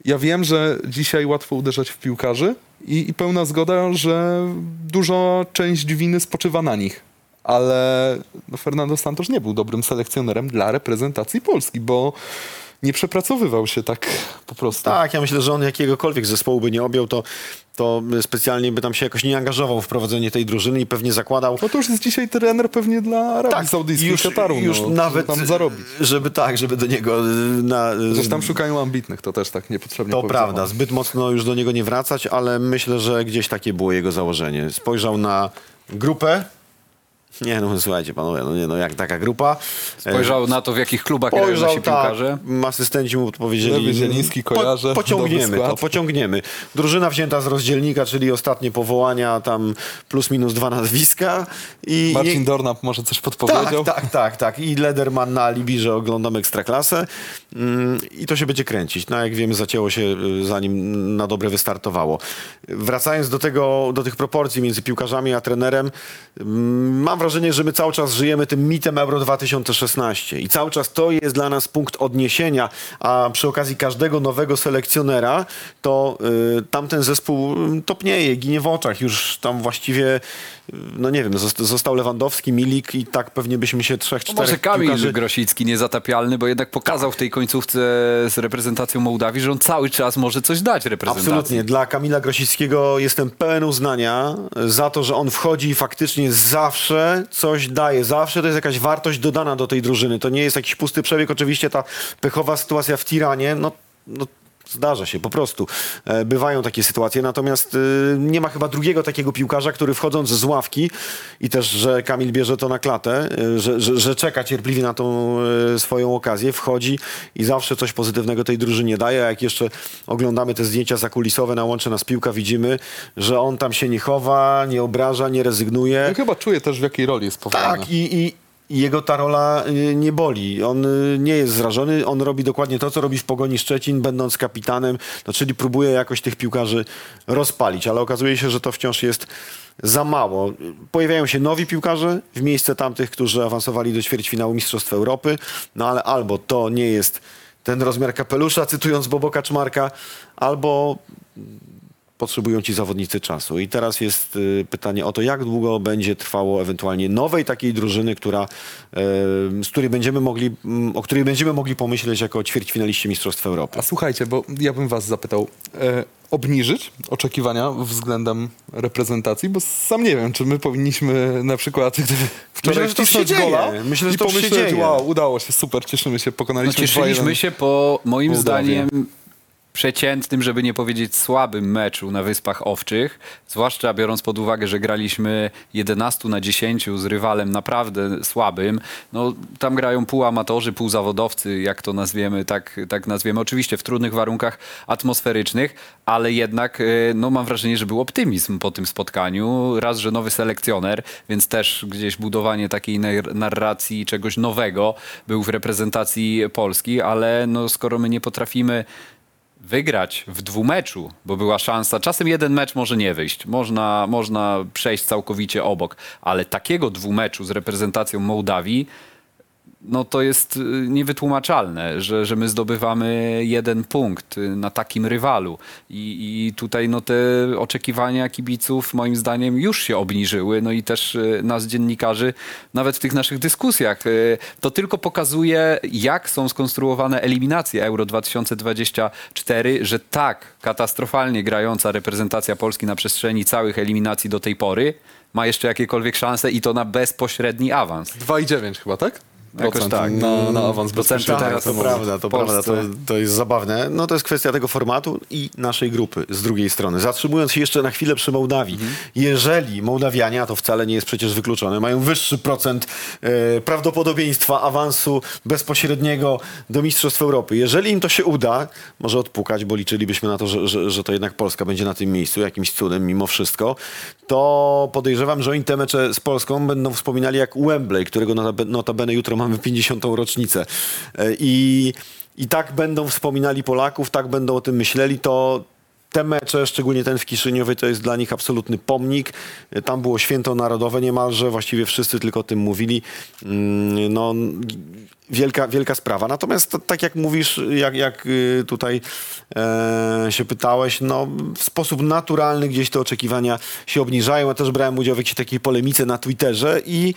ja wiem, że dzisiaj łatwo uderzać w piłkarzy i, i pełna zgoda, że duża część winy spoczywa na nich. Ale no, Fernando Santos nie był dobrym selekcjonerem dla reprezentacji Polski, bo nie przepracowywał się tak po prostu. Tak, ja myślę, że on jakiegokolwiek zespołu by nie objął, to, to specjalnie by tam się jakoś nie angażował w prowadzenie tej drużyny i pewnie zakładał. No to już jest dzisiaj trener pewnie dla Arabii Tak, Saudyjskiej już, Kataru. już no, nawet, Tam zarobić. żeby tak, żeby do niego y, na... Zresztą tam szukają ambitnych, to też tak niepotrzebnie To prawda, zbyt mocno już do niego nie wracać, ale myślę, że gdzieś takie było jego założenie. Spojrzał na grupę. Nie no, słuchajcie panowie, no nie no, jak taka grupa. Spojrzał na to, w jakich klubach grają nasi piłkarze. tak, asystenci mu odpowiedzieli. Zieliński kojarzę, pociągniemy dobry to, pociągniemy. Drużyna wzięta z rozdzielnika, czyli ostatnie powołania, tam plus minus dwa nazwiska. I Marcin nie- Dornap może coś podpowiedział. tak, tak, tak, tak. I Lederman na alibi, że oglądam Ekstraklasę mm, i to się będzie kręcić. No jak wiemy, zacięło się y, zanim na dobre wystartowało. Wracając do tego, do tych proporcji między piłkarzami a trenerem, mm, mam wrażenie, że my cały czas żyjemy tym mitem Euro 2016 i cały czas to jest dla nas punkt odniesienia, a przy okazji każdego nowego selekcjonera to y, tamten zespół y, topnieje, ginie w oczach. Już tam właściwie, y, no nie wiem, zost- został Lewandowski, Milik i tak pewnie byśmy się trzech, No czterech może Kamil piłkarzy... Grosicki niezatapialny, bo jednak pokazał w tej końcówce z reprezentacją Mołdawii, że on cały czas może coś dać reprezentacji. Absolutnie. Dla Kamila Grosickiego jestem pełen uznania za to, że on wchodzi i faktycznie zawsze coś daje. Zawsze to jest jakaś wartość dodana do tej drużyny. To nie jest jakiś pusty przebieg. Oczywiście ta pechowa sytuacja w Tiranie, no, no Zdarza się, po prostu. E, Bywają takie sytuacje, natomiast y, nie ma chyba drugiego takiego piłkarza, który wchodząc z ławki i też, że Kamil bierze to na klatę, y, że, że, że czeka cierpliwie na tą y, swoją okazję, wchodzi i zawsze coś pozytywnego tej drużynie daje. A jak jeszcze oglądamy te zdjęcia zakulisowe na łącze nas piłka, widzimy, że on tam się nie chowa, nie obraża, nie rezygnuje. No chyba czuje też w jakiej roli jest powołany. Tak, i i jego ta rola y, nie boli. On y, nie jest zrażony, on robi dokładnie to, co robi w Pogoni Szczecin, będąc kapitanem, no, czyli próbuje jakoś tych piłkarzy rozpalić, ale okazuje się, że to wciąż jest za mało. Pojawiają się nowi piłkarze w miejsce tamtych, którzy awansowali do ćwierćfinału Mistrzostw Europy, no ale albo to nie jest ten rozmiar kapelusza, cytując Bobo Kaczmarka, albo potrzebują ci zawodnicy czasu. I teraz jest y, pytanie o to, jak długo będzie trwało ewentualnie nowej takiej drużyny, która, y, z której będziemy mogli, mm, o której będziemy mogli pomyśleć jako ćwierćfinaliści Mistrzostw Europy. A słuchajcie, bo ja bym was zapytał, e, obniżyć oczekiwania względem reprezentacji, bo sam nie wiem, czy my powinniśmy na przykład *laughs* gdyby wczoraj że to się wcisnąć dzieje. gola Myślę, że i to się pomyśleć, dzieje. wow, udało się, super, cieszymy się, No, pokonaliśmy cieszyliśmy 2-1. się po moim zdaniem przeciętnym, żeby nie powiedzieć słabym meczu na Wyspach Owczych, zwłaszcza biorąc pod uwagę, że graliśmy 11 na 10 z rywalem naprawdę słabym. No, tam grają półamatorzy, półzawodowcy, jak to nazwiemy, tak, tak nazwiemy. Oczywiście w trudnych warunkach atmosferycznych, ale jednak e, no, mam wrażenie, że był optymizm po tym spotkaniu. Raz, że nowy selekcjoner, więc też gdzieś budowanie takiej nar- narracji czegoś nowego był w reprezentacji Polski, ale no, skoro my nie potrafimy wygrać w dwumeczu, bo była szansa. Czasem jeden mecz może nie wyjść, można, można przejść całkowicie obok, ale takiego dwumeczu z reprezentacją Mołdawii, no to jest y, niewytłumaczalne, że, że my zdobywamy jeden punkt y, na takim rywalu. I, I tutaj no te oczekiwania kibiców moim zdaniem już się obniżyły. No i też y, nas dziennikarzy, nawet w tych naszych dyskusjach, to tylko pokazuje, jak są skonstruowane eliminacje Euro 2024, że tak katastrofalnie grająca reprezentacja Polski na przestrzeni całych eliminacji do tej pory ma jeszcze jakiekolwiek szanse i to na bezpośredni awans. 2,9 chyba, tak? Jakoś tak. Na, na awans Procenty bezpośredni. teraz to prawda, to Polsce. prawda, to, to jest zabawne. No to jest kwestia tego formatu i naszej grupy z drugiej strony. Zatrzymując się jeszcze na chwilę przy Mołdawii. Mhm. Jeżeli Mołdawianie, a to wcale nie jest przecież wykluczone, mają wyższy procent e, prawdopodobieństwa awansu bezpośredniego do Mistrzostw Europy. Jeżeli im to się uda, może odpukać, bo liczylibyśmy na to, że, że, że to jednak Polska będzie na tym miejscu jakimś cudem mimo wszystko, to podejrzewam, że oni te mecze z Polską będą wspominali jak Wembley, którego notabe- notabene jutro mamy 50. rocznicę. E, I, I tak będą wspominali Polaków, tak będą o tym myśleli, to te mecze, szczególnie ten w Kiszyniowie, to jest dla nich absolutny pomnik. E, Tam było święto narodowe niemalże, właściwie wszyscy tylko o tym mówili. Mm, No, wielka, wielka sprawa. Natomiast to, tak jak mówisz, jak, jak y, tutaj e, się pytałeś, no w sposób naturalny gdzieś te oczekiwania się obniżają. Ja też brałem udział w jakiejś takiej polemice na Twitterze i,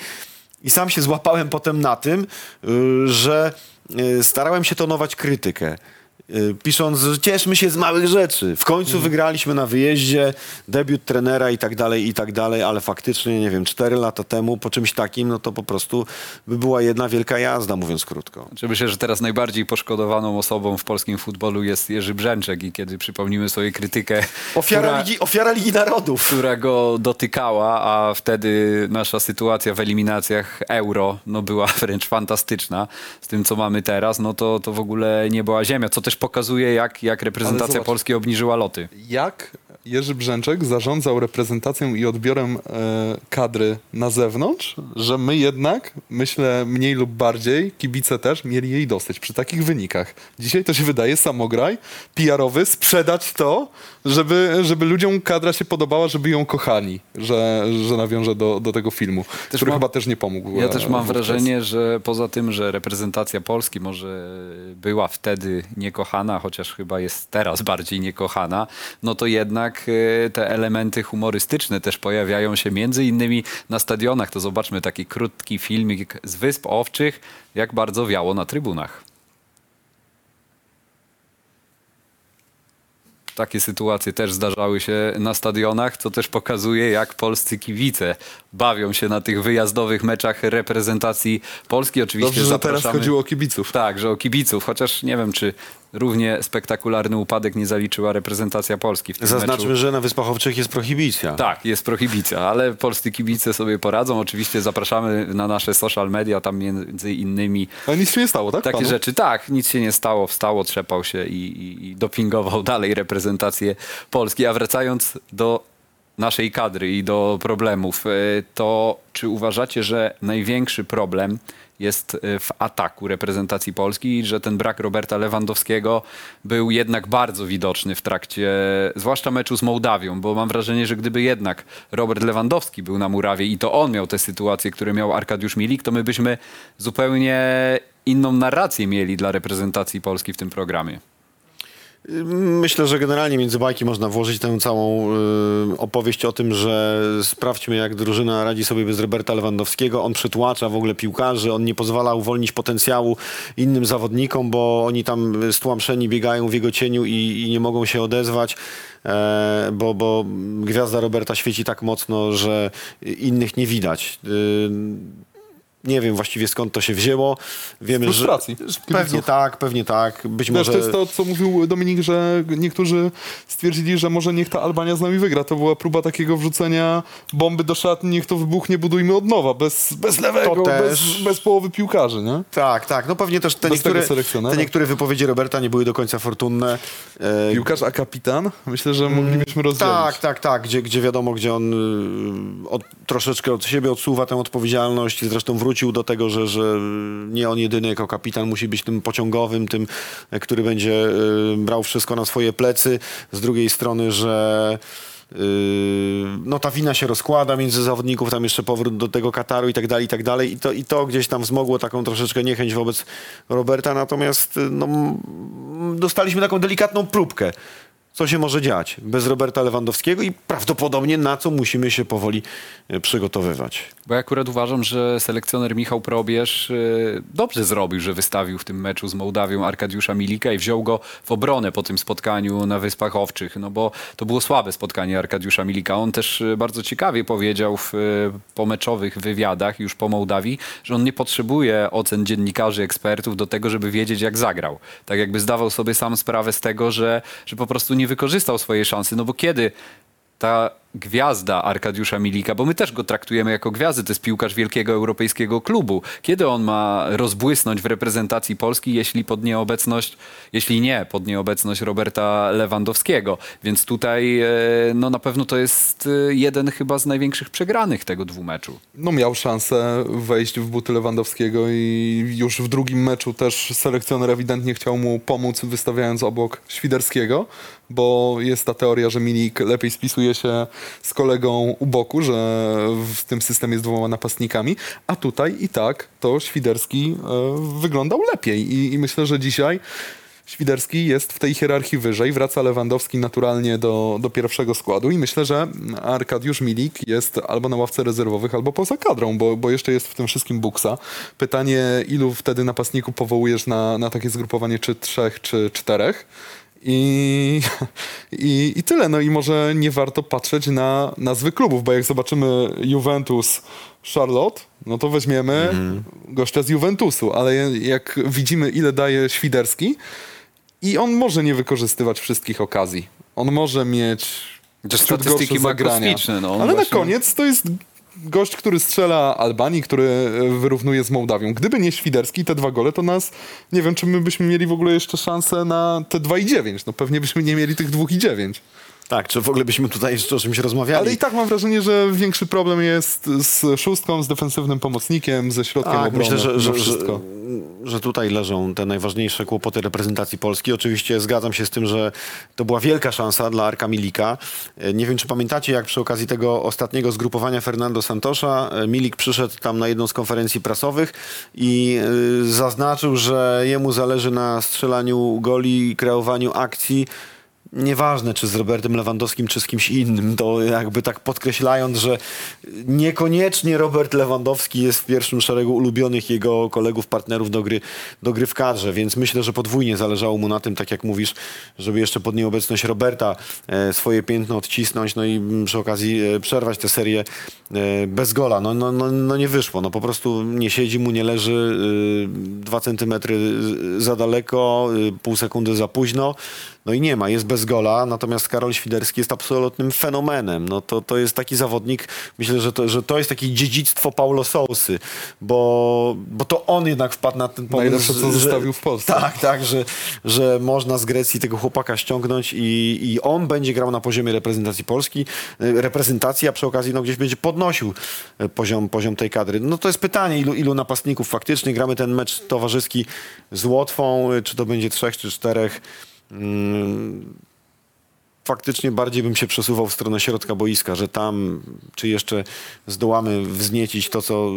i sam się złapałem potem na tym, y, że y, starałem się tonować krytykę. Y, Pisząc, że cieszmy się z małych rzeczy. W końcu wygraliśmy na wyjeździe, debiut trenera i tak dalej, i tak dalej, ale faktycznie, nie wiem, cztery lata temu po czymś takim, no to po prostu by była jedna wielka jazda, mówiąc krótko. Czy myślę, że teraz najbardziej poszkodowaną osobą w polskim futbolu jest Jerzy Brzęczek i kiedy przypomnimy sobie krytykę, Ofiara, która, Ligi, ofiara Ligi Narodów. która go dotykała, a wtedy nasza sytuacja w eliminacjach euro no, była wręcz fantastyczna z tym, co mamy teraz, no to, to w ogóle nie była ziemia, co też pokazuje, jak, jak reprezentacja zobacz. Polski obniżyła loty. Jak Jerzy Brzęczek zarządzał reprezentacją i odbiorem e, kadry na zewnątrz, że my jednak, myślę mniej lub bardziej, kibice też, mieli jej dosyć przy takich wynikach. Dzisiaj to się wydaje samograj PR-owy, sprzedać to, żeby, żeby ludziom kadra się podobała, żeby ją kochali, że, że nawiążę do, do tego filmu, który mam- chyba też nie pomógł. Ja e, też mam wówczas. wrażenie, że poza tym, że reprezentacja Polski może była wtedy niekochana, chociaż chyba jest teraz bardziej niekochana, no to jednak e, te elementy humorystyczne też pojawiają się między innymi na stadionach. To zobaczmy taki krótki filmik z Wysp Owczych, jak bardzo wiało na trybunach. Takie sytuacje też zdarzały się na stadionach, co też pokazuje, jak polscy kibice bawią się na tych wyjazdowych meczach reprezentacji Polski. Oczywiście Dobrze, że teraz chodziło o kibiców. Tak, że o kibiców, chociaż nie wiem, czy równie spektakularny upadek nie zaliczyła reprezentacja Polski w tym Zaznaczmy, meczu. że na Wyspach Owczych jest prohibicja. Tak, jest prohibicja, ale polscy kibice sobie poradzą. Oczywiście zapraszamy na nasze social media, tam między innymi Ale nic się nie stało, tak? takie panu? rzeczy. Tak, nic się nie stało, wstało, trzepał się i, i, i dopingował dalej reprezentację Polski. A wracając do naszej kadry i do problemów, e, to czy uważacie, że największy problem jest e, w ataku reprezentacji Polski i że ten brak Roberta Lewandowskiego był jednak bardzo widoczny w trakcie, zwłaszcza meczu z Mołdawią, bo mam wrażenie, że gdyby jednak Robert Lewandowski był na murawie i to on miał te sytuacje, które miał Arkadiusz Milik, to my byśmy zupełnie inną narrację mieli dla reprezentacji Polski w tym programie. Myślę, że generalnie między bajki można włożyć tę całą y, opowieść o tym, że sprawdźmy jak drużyna radzi sobie bez Roberta Lewandowskiego. On przytłacza w ogóle piłkarzy, on nie pozwala uwolnić potencjału innym zawodnikom, bo oni tam stłamszeni biegają w jego cieniu i, i nie mogą się odezwać. E, bo, bo gwiazda Roberta świeci tak mocno, że innych nie widać. Y, nie wiem właściwie skąd to się wzięło. Wiemy, że kibiców. pewnie tak, pewnie tak. Być Wiesz, może to jest to, co mówił Dominik, że niektórzy stwierdzili, że może niech ta Albania z nami wygra. To była próba takiego wrzucenia bomby do szatni, niech to wybuchnie, budujmy od nowa, bez, bez lewego, To bez, też. bez połowy piłkarzy, nie? Tak, tak. No pewnie też te Bez niektóre, te niektóre wypowiedzi Roberta nie były do końca fortunne. E, Piłkarz, a kapitan? Myślę, że moglibyśmy rozdzielić. tak, tak, tak. Gdzie, gdzie wiadomo, gdzie on y, od, troszeczkę od siebie odsuwa tę odpowiedzialność. Zresztą wrócił do tego, że, że nie on jedyny jako kapitan musi być tym pociągowym, tym, który będzie y, brał wszystko na swoje plecy. Z drugiej strony, że y, no ta wina się rozkłada między zawodników, tam jeszcze powrót do tego Kataru i tak dalej, i tak dalej. I to, I to gdzieś tam wzmogło taką troszeczkę niechęć wobec Roberta, natomiast y, no, dostaliśmy taką delikatną próbkę, co się może dziać bez Roberta Lewandowskiego i prawdopodobnie na co musimy się powoli y, przygotowywać. Bo ja akurat uważam, że selekcjoner Michał Probierz y, dobrze zrobił, że wystawił w tym meczu z Mołdawią Arkadiusza Milika i wziął go w obronę po tym spotkaniu na Wyspach Owczych, no bo to było słabe spotkanie Arkadiusza Milika. On też y, bardzo ciekawie powiedział w pomeczowych wywiadach już po Mołdawii, że on nie potrzebuje ocen dziennikarzy, ekspertów do tego, żeby wiedzieć jak zagrał. Tak jakby zdawał sobie sam sprawę z tego, że, że po prostu nie wykorzystał swojej szansy, no bo kiedy ta gwiazda Arkadiusza Milika, bo my też go traktujemy jako gwiazdę, to jest piłkarz wielkiego europejskiego klubu. Kiedy on ma rozbłysnąć w reprezentacji Polski, jeśli pod nieobecność, jeśli nie pod nieobecność Roberta Lewandowskiego? Więc tutaj e, no na pewno to jest e, jeden chyba z największych przegranych tego dwumeczu. No miał szansę wejść w buty Lewandowskiego i już w drugim meczu też selekcjoner ewidentnie chciał mu pomóc, wystawiając obok Świderskiego, bo jest ta teoria, że Milik lepiej spisuje się z kolegą u boku, że w tym systemie z dwoma napastnikami, a tutaj i tak to Świderski e, wyglądał lepiej i, i myślę, że dzisiaj Świderski jest w tej hierarchii wyżej, wraca Lewandowski naturalnie do, do pierwszego składu i myślę, że Arkadiusz Milik jest albo na ławce rezerwowych, albo poza kadrą, bo, bo jeszcze jest w tym wszystkim buksa. Pytanie, ilu wtedy napastników powołujesz na, na takie zgrupowanie, czy trzech, czy czterech? I, *laughs* i, I tyle. No i może nie warto patrzeć na nazwy klubów, bo jak zobaczymy Juventus Charlotte, no to weźmiemy gościa z Juventusu, ale jak widzimy, ile daje Świderski, i on może nie wykorzystywać wszystkich okazji. On może mieć statystyki ma no, Ale właśnie- na koniec to jest gość, który strzela Albanii, który e, wyrównuje z Mołdawią. Gdyby nie Świderski te dwa gole, to nas, nie wiem, czy my byśmy mieli w ogóle jeszcze szansę na te 2,9. No pewnie byśmy nie mieli tych 2,9. Tak, czy w ogóle byśmy tutaj jeszcze o czymś rozmawiali? Ale i tak mam wrażenie, że większy problem jest z szóstką, z defensywnym pomocnikiem, ze środkiem Tak, obrony. myślę, że, że, że, wszystko. że tutaj leżą te najważniejsze kłopoty reprezentacji Polski. Oczywiście zgadzam się z tym, że to była wielka szansa dla Arka Milika. E, Nie wiem, czy pamiętacie, jak przy okazji tego ostatniego zgrupowania Fernando Santosza e, Milik przyszedł tam na jedną z konferencji prasowych i e, zaznaczył, że jemu zależy na strzelaniu goli kreowaniu akcji. Nieważne, czy z Robertem Lewandowskim, czy z kimś innym, to jakby tak podkreślając, że niekoniecznie Robert Lewandowski jest w pierwszym szeregu ulubionych jego kolegów, partnerów do gry, do gry w kadrze, więc myślę, że podwójnie zależało mu na tym, tak jak mówisz, żeby jeszcze pod nieobecność Roberta e, swoje piętno odcisnąć, no i przy okazji e, przerwać tę serię e, bez gola. No, no, no, no nie wyszło, no po prostu nie siedzi mu, nie leży, dwa centymetry za daleko, pół sekundy za późno. No i nie ma, jest bez gola, natomiast Karol Świderski jest absolutnym fenomenem. No to, to jest taki zawodnik, myślę, że to, że to jest takie dziedzictwo Paulo Sousy, bo, bo to on jednak wpadł na ten pomysł. Najlepsze, co że- zostawił w Polsce. Tak, tak, że, że można z Grecji tego chłopaka ściągnąć i, i on będzie grał na poziomie reprezentacji Polski, e, reprezentacji, a przy okazji no, gdzieś będzie podnosił e, poziom, poziom tej kadry. No to jest pytanie, ilu, ilu napastników faktycznie gramy ten mecz towarzyski z Łotwą, e, czy to będzie trzech, czy czterech. Mm, faktycznie bardziej bym się przesuwał w stronę środka boiska, że tam, czy jeszcze zdołamy wzniecić to, co,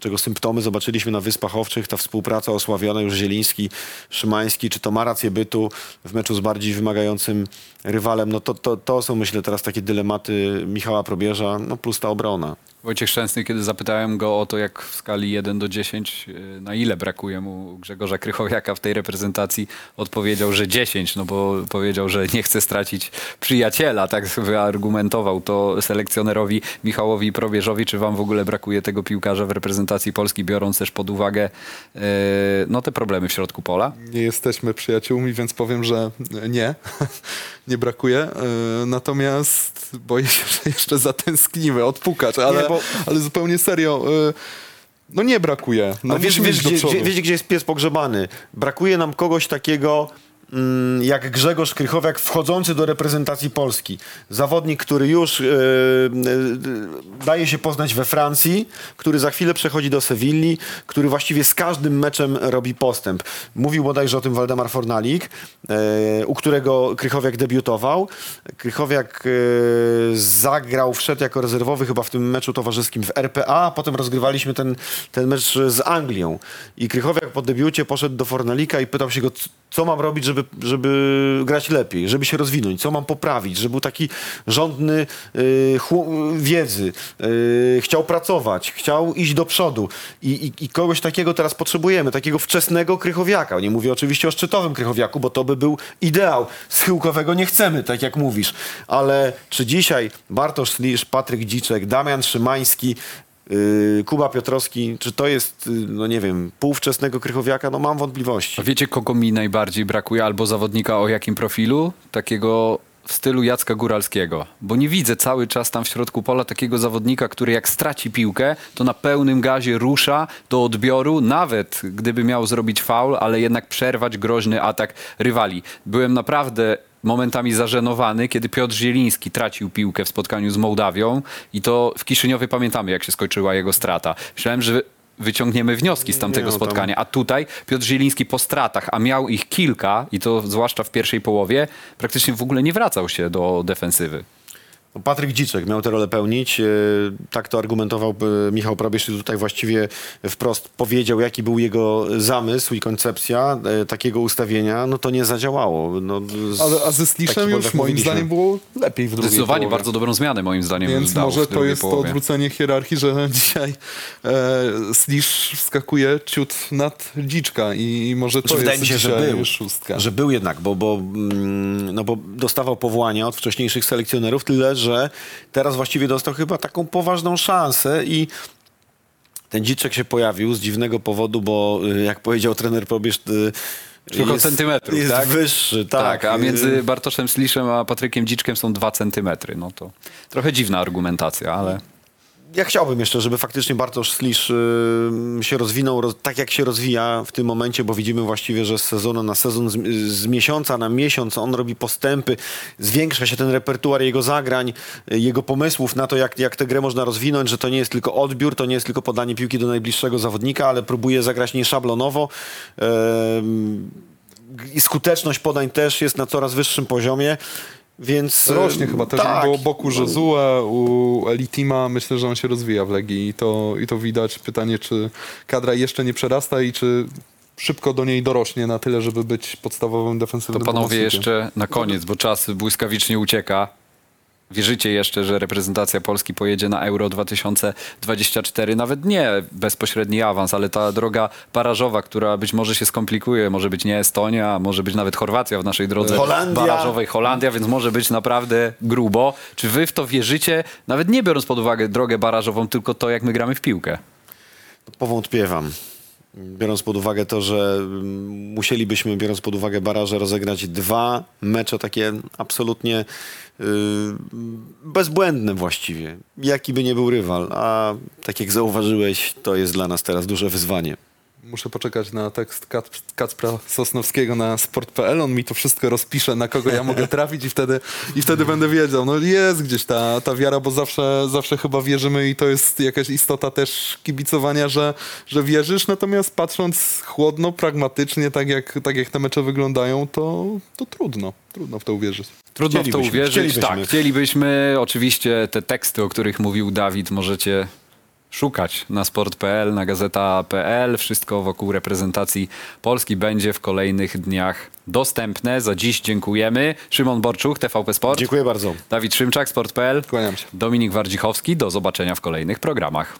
czego symptomy zobaczyliśmy na Wyspach Owczych, ta współpraca osławiona już Zieliński, Szymański, czy to ma rację bytu w meczu z bardziej wymagającym rywalem, no to, to, to są myślę teraz takie dylematy Michała Probierza, no plus ta obrona. Wojciech Szczęsny, kiedy zapytałem go o to, jak w skali 1 do 10, yy, na ile brakuje mu Grzegorza Krychowiaka w tej reprezentacji, odpowiedział, że 10, no bo powiedział, że nie chce stracić przyjaciela, tak wyargumentował to selekcjonerowi Michałowi Probierzowi. Czy wam w ogóle brakuje tego piłkarza w reprezentacji Polski, biorąc też pod uwagę yy, no, te problemy w środku pola? Nie jesteśmy przyjaciółmi, więc powiem, że nie, nie brakuje. E, Natomiast boję się, że jeszcze zatęsknimy, odpukać, ale, Nie, bo- ale zupełnie serio. e, No nie brakuje. No wiesz, wiesz, gdzie, przodu. gdzie, wiecie, gdzie jest pies pogrzebany? Brakuje nam kogoś takiego jak Grzegorz Krychowiak wchodzący do reprezentacji Polski. Zawodnik, który już e, e, daje się poznać we Francji, który za chwilę przechodzi do Sewilli, który właściwie z każdym meczem robi postęp. Mówił bodajże o tym Waldemar Fornalik, e, u którego Krychowiak debiutował. Krychowiak zagrał, wszedł jako rezerwowy chyba w tym meczu towarzyskim w RPA, a potem rozgrywaliśmy ten, ten mecz z Anglią. I Krychowiak po debiucie poszedł do Fornalika i pytał się go, co mam robić, żeby, żeby grać lepiej, żeby się rozwinąć, co mam poprawić, żeby był taki rządny y, chłu- wiedzy, y, chciał pracować, chciał iść do przodu I, i, i kogoś takiego teraz potrzebujemy, takiego wczesnego Krychowiaka. Nie mówię oczywiście o szczytowym Krychowiaku, bo to by był ideał. Schyłkowego nie chcemy, tak jak mówisz. Ale czy dzisiaj Bartosz Slisz, Patryk Dziczek, Damian Szymański, Kuba Piotrowski, czy to jest, yy, no nie wiem, półwczesnego Krychowiaka? No mam wątpliwości. A wiecie, kogo mi najbardziej brakuje, albo zawodnika o jakim profilu? Takiego w stylu Jacka Góralskiego. Bo nie widzę cały czas tam w środku pola takiego zawodnika, który jak straci piłkę, to na pełnym gazie rusza do odbioru, nawet gdyby miał zrobić faul, ale jednak przerwać groźny atak rywali. Byłem naprawdę momentami zażenowany, kiedy Piotr Zieliński tracił piłkę w spotkaniu z Mołdawią i to w Kiszyniowie pamiętamy, jak się skończyła jego strata. Myślałem, że wyciągniemy wnioski z tamtego no tam- spotkania. A tutaj Piotr Zieliński po stratach, a miał ich kilka, i to zwłaszcza w pierwszej połowie, praktycznie w ogóle nie wracał się do defensywy. No, Patryk Dziczek miał tę rolę pełnić. e, Tak to argumentował e, Michał Probierz i tutaj właściwie wprost powiedział, jaki był jego zamysł i koncepcja e, takiego ustawienia. No to nie zadziałało. No, z- Ale, a ze Sliszem już moim mówiliśmy. zdaniem było lepiej w drugiej Zdecydowanie połowie. bardzo dobrą zmianę moim zdaniem Więc może to jest to połowie. odwrócenie hierarchii, że *laughs* dzisiaj e, Slisz wskakuje ciut nad Dziczka i, może to Znaczy, wydaje jest mi się, że był. szóstka. Że był jednak, bo, bo, mm, no bo dostawał powołania od wcześniejszych selekcjonerów, tyle że teraz właściwie dostał chyba taką poważną szansę i ten dziczek się pojawił z dziwnego powodu, bo y, jak powiedział trener Probierz, y, Kilka centymetrów, jest tak? wyższy, tak. Tak, a y, między Bartoszem Sliszem a Patrykiem Dziczkiem są dwa centymetry. No to trochę dziwna argumentacja, ale... Ja chciałbym jeszcze, żeby faktycznie Bartosz Slisz y, się rozwinął roz, tak, jak się rozwija w tym momencie, bo widzimy właściwie, że z sezonu na sezon, z, z miesiąca na miesiąc on robi postępy, zwiększa się ten repertuar jego zagrań, y, jego pomysłów na to, jak, jak tę grę można rozwinąć, że to nie jest tylko odbiór, to nie jest tylko podanie piłki do najbliższego zawodnika, ale próbuje zagrać nieszablonowo. Ym, I skuteczność podań też jest na coraz wyższym poziomie. Więc Rośnie y, chyba też tak. bo boku u Elitima myślę, że on się rozwija w Legii i to, i to widać. Pytanie, czy kadra jeszcze nie przerasta i czy szybko do niej dorośnie na tyle, żeby być podstawowym To defensywnym panowie pomocnikiem. jeszcze na koniec, bo czas błyskawicznie ucieka. Wierzycie jeszcze, że reprezentacja Polski pojedzie na Euro 2024? Nawet nie bezpośredni awans, ale ta droga barażowa, która być może się skomplikuje. Może być nie Estonia, może być nawet Chorwacja w naszej drodze Holandia. barażowej. Holandia, więc może być naprawdę grubo. Czy wy w to wierzycie? Nawet nie biorąc pod uwagę drogę barażową, tylko to, jak my gramy w piłkę. Powątpiewam. Biorąc pod uwagę to, że musielibyśmy, biorąc pod uwagę baraże, rozegrać dwa mecze takie absolutnie yy, bezbłędne właściwie. Jaki by nie był rywal, a tak jak zauważyłeś, to jest dla nas teraz duże wyzwanie. Muszę poczekać na tekst Kac- Kacpra Sosnowskiego na sport.pl. On mi to wszystko rozpisze, na kogo ja mogę trafić i wtedy, i wtedy będę wiedział. No jest gdzieś ta, ta wiara, bo zawsze, zawsze chyba wierzymy i to jest jakaś istota też kibicowania, że, że wierzysz. Natomiast patrząc chłodno, pragmatycznie, tak jak, tak jak te mecze wyglądają, to, to trudno. Trudno w to uwierzyć. Trudno w to uwierzyć. chcielibyśmy. Tak, chcielibyśmy. Oczywiście te teksty, o których mówił Dawid, możecie szukać na sport.pl, na gazeta.pl. Wszystko wokół reprezentacji Polski będzie w kolejnych dniach dostępne. Za dziś dziękujemy. Szymon Borczuch, TVP Sport. Dziękuję bardzo. Dawid Szymczak, sport.pl. Kłaniam się. Dominik Wardzichowski. Do zobaczenia w kolejnych programach.